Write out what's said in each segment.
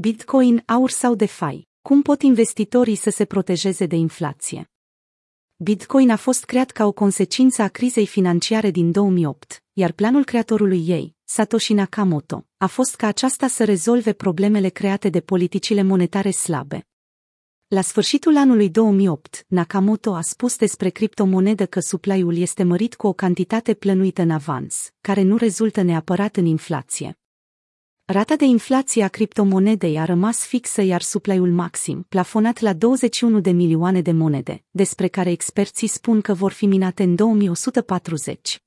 Bitcoin, aur sau DeFi. Cum pot investitorii să se protejeze de inflație? Bitcoin a fost creat ca o consecință a crizei financiare din 2008, iar planul creatorului ei, Satoshi Nakamoto, a fost ca aceasta să rezolve problemele create de politicile monetare slabe. La sfârșitul anului 2008, Nakamoto a spus despre criptomonedă că supply-ul este mărit cu o cantitate plănuită în avans, care nu rezultă neapărat în inflație. Rata de inflație a criptomonedei a rămas fixă iar supply-ul maxim, plafonat la 21 de milioane de monede, despre care experții spun că vor fi minate în 2140.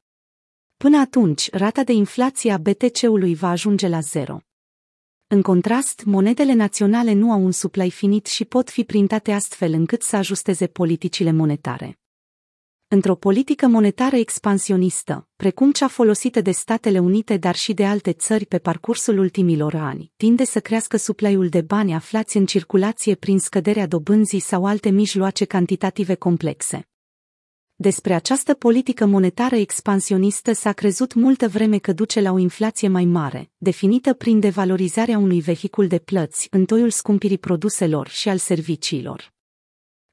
Până atunci, rata de inflație a BTC-ului va ajunge la zero. În contrast, monedele naționale nu au un supply finit și pot fi printate astfel încât să ajusteze politicile monetare. Într-o politică monetară expansionistă, precum cea folosită de Statele Unite, dar și de alte țări pe parcursul ultimilor ani, tinde să crească supply-ul de bani aflați în circulație prin scăderea dobânzii sau alte mijloace cantitative complexe. Despre această politică monetară expansionistă s-a crezut multă vreme că duce la o inflație mai mare, definită prin devalorizarea unui vehicul de plăți în toiul scumpirii produselor și al serviciilor.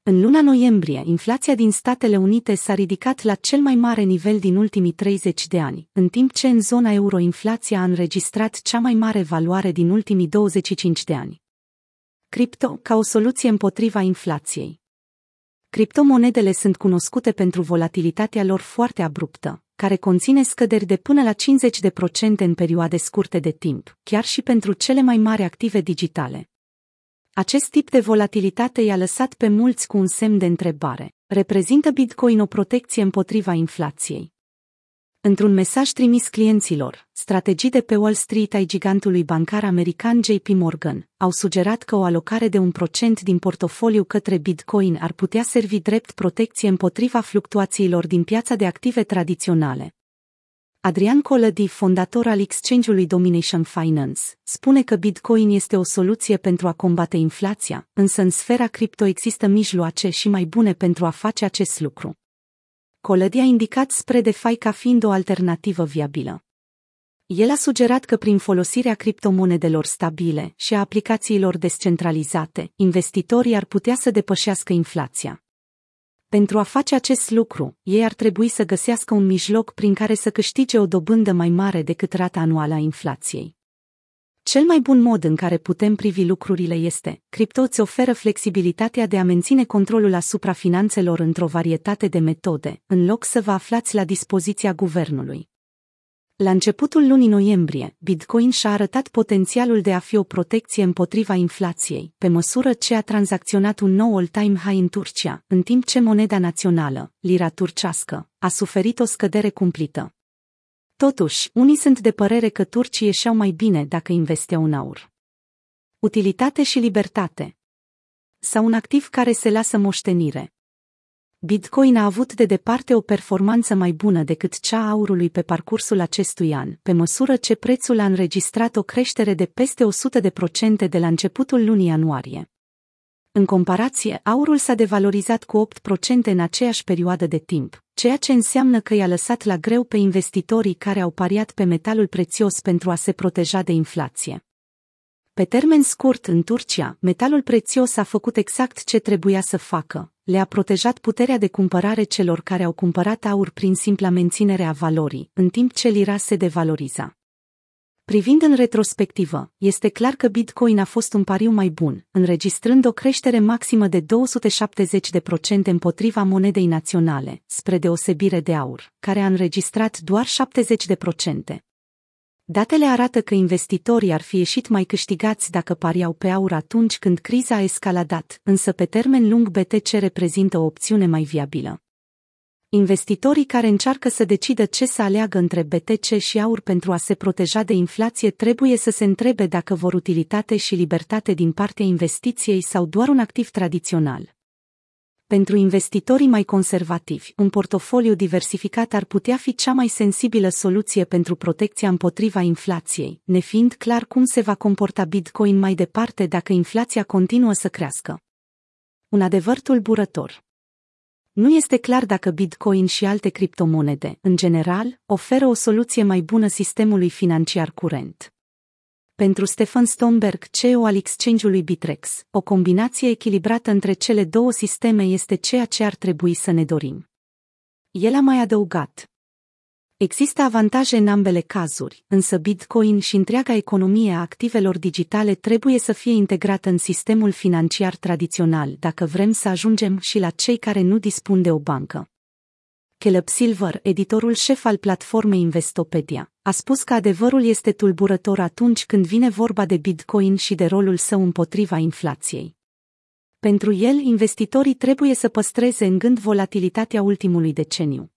În luna noiembrie, inflația din Statele Unite s-a ridicat la cel mai mare nivel din ultimii 30 de ani, în timp ce în zona euro inflația a înregistrat cea mai mare valoare din ultimii 25 de ani. Cripto ca o soluție împotriva inflației. Criptomonedele sunt cunoscute pentru volatilitatea lor foarte abruptă, care conține scăderi de până la 50% în perioade scurte de timp, chiar și pentru cele mai mari active digitale. Acest tip de volatilitate i-a lăsat pe mulți cu un semn de întrebare. Reprezintă Bitcoin o protecție împotriva inflației? Într-un mesaj trimis clienților, strategii de pe Wall Street ai gigantului bancar american JP Morgan au sugerat că o alocare de un procent din portofoliu către Bitcoin ar putea servi drept protecție împotriva fluctuațiilor din piața de active tradiționale. Adrian Colădi, fondator al exchange-ului Domination Finance, spune că Bitcoin este o soluție pentru a combate inflația, însă în sfera cripto există mijloace și mai bune pentru a face acest lucru. Colădi a indicat spre DeFi ca fiind o alternativă viabilă. El a sugerat că prin folosirea criptomonedelor stabile și a aplicațiilor descentralizate, investitorii ar putea să depășească inflația. Pentru a face acest lucru, ei ar trebui să găsească un mijloc prin care să câștige o dobândă mai mare decât rata anuală a inflației. Cel mai bun mod în care putem privi lucrurile este, cripto îți oferă flexibilitatea de a menține controlul asupra finanțelor într-o varietate de metode, în loc să vă aflați la dispoziția guvernului. La începutul lunii noiembrie, Bitcoin și-a arătat potențialul de a fi o protecție împotriva inflației, pe măsură ce a tranzacționat un nou all-time high în Turcia, în timp ce moneda națională, lira turcească, a suferit o scădere cumplită. Totuși, unii sunt de părere că turcii ieșeau mai bine dacă investeau în aur. Utilitate și libertate. Sau un activ care se lasă moștenire. Bitcoin a avut de departe o performanță mai bună decât cea a aurului pe parcursul acestui an, pe măsură ce prețul a înregistrat o creștere de peste 100% de la începutul lunii ianuarie. În comparație, aurul s-a devalorizat cu 8% în aceeași perioadă de timp, ceea ce înseamnă că i-a lăsat la greu pe investitorii care au pariat pe metalul prețios pentru a se proteja de inflație. Pe termen scurt, în Turcia, metalul prețios a făcut exact ce trebuia să facă, le-a protejat puterea de cumpărare celor care au cumpărat aur prin simpla menținere a valorii, în timp ce lira se devaloriza. Privind în retrospectivă, este clar că Bitcoin a fost un pariu mai bun, înregistrând o creștere maximă de 270% împotriva monedei naționale, spre deosebire de aur, care a înregistrat doar 70%. Datele arată că investitorii ar fi ieșit mai câștigați dacă pariau pe aur atunci când criza a escaladat, însă pe termen lung BTC reprezintă o opțiune mai viabilă. Investitorii care încearcă să decidă ce să aleagă între BTC și aur pentru a se proteja de inflație trebuie să se întrebe dacă vor utilitate și libertate din partea investiției sau doar un activ tradițional. Pentru investitorii mai conservativi, un portofoliu diversificat ar putea fi cea mai sensibilă soluție pentru protecția împotriva inflației, nefiind clar cum se va comporta Bitcoin mai departe dacă inflația continuă să crească. Un adevăr tulburător. Nu este clar dacă Bitcoin și alte criptomonede, în general, oferă o soluție mai bună sistemului financiar curent. Pentru Stefan Stomberg, CEO al exchange-ului Bitrex, o combinație echilibrată între cele două sisteme este ceea ce ar trebui să ne dorim. El a mai adăugat. Există avantaje în ambele cazuri, însă Bitcoin și întreaga economie a activelor digitale trebuie să fie integrată în sistemul financiar tradițional dacă vrem să ajungem și la cei care nu dispun de o bancă. Caleb Silver, editorul șef al platformei Investopedia, a spus că adevărul este tulburător atunci când vine vorba de Bitcoin și de rolul său împotriva inflației. Pentru el, investitorii trebuie să păstreze în gând volatilitatea ultimului deceniu.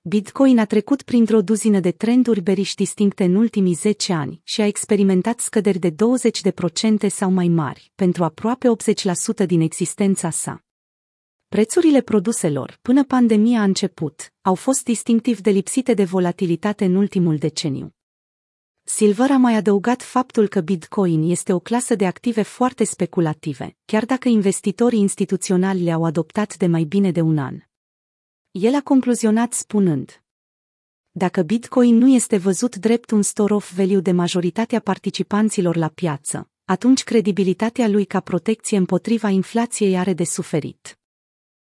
Bitcoin a trecut printr-o duzină de trenduri beriși distincte în ultimii 10 ani și a experimentat scăderi de 20% sau mai mari, pentru aproape 80% din existența sa. Prețurile produselor, până pandemia a început, au fost distinctiv de lipsite de volatilitate în ultimul deceniu. Silver a mai adăugat faptul că Bitcoin este o clasă de active foarte speculative, chiar dacă investitorii instituționali le-au adoptat de mai bine de un an. El a concluzionat spunând: Dacă Bitcoin nu este văzut drept un store of value de majoritatea participanților la piață, atunci credibilitatea lui ca protecție împotriva inflației are de suferit.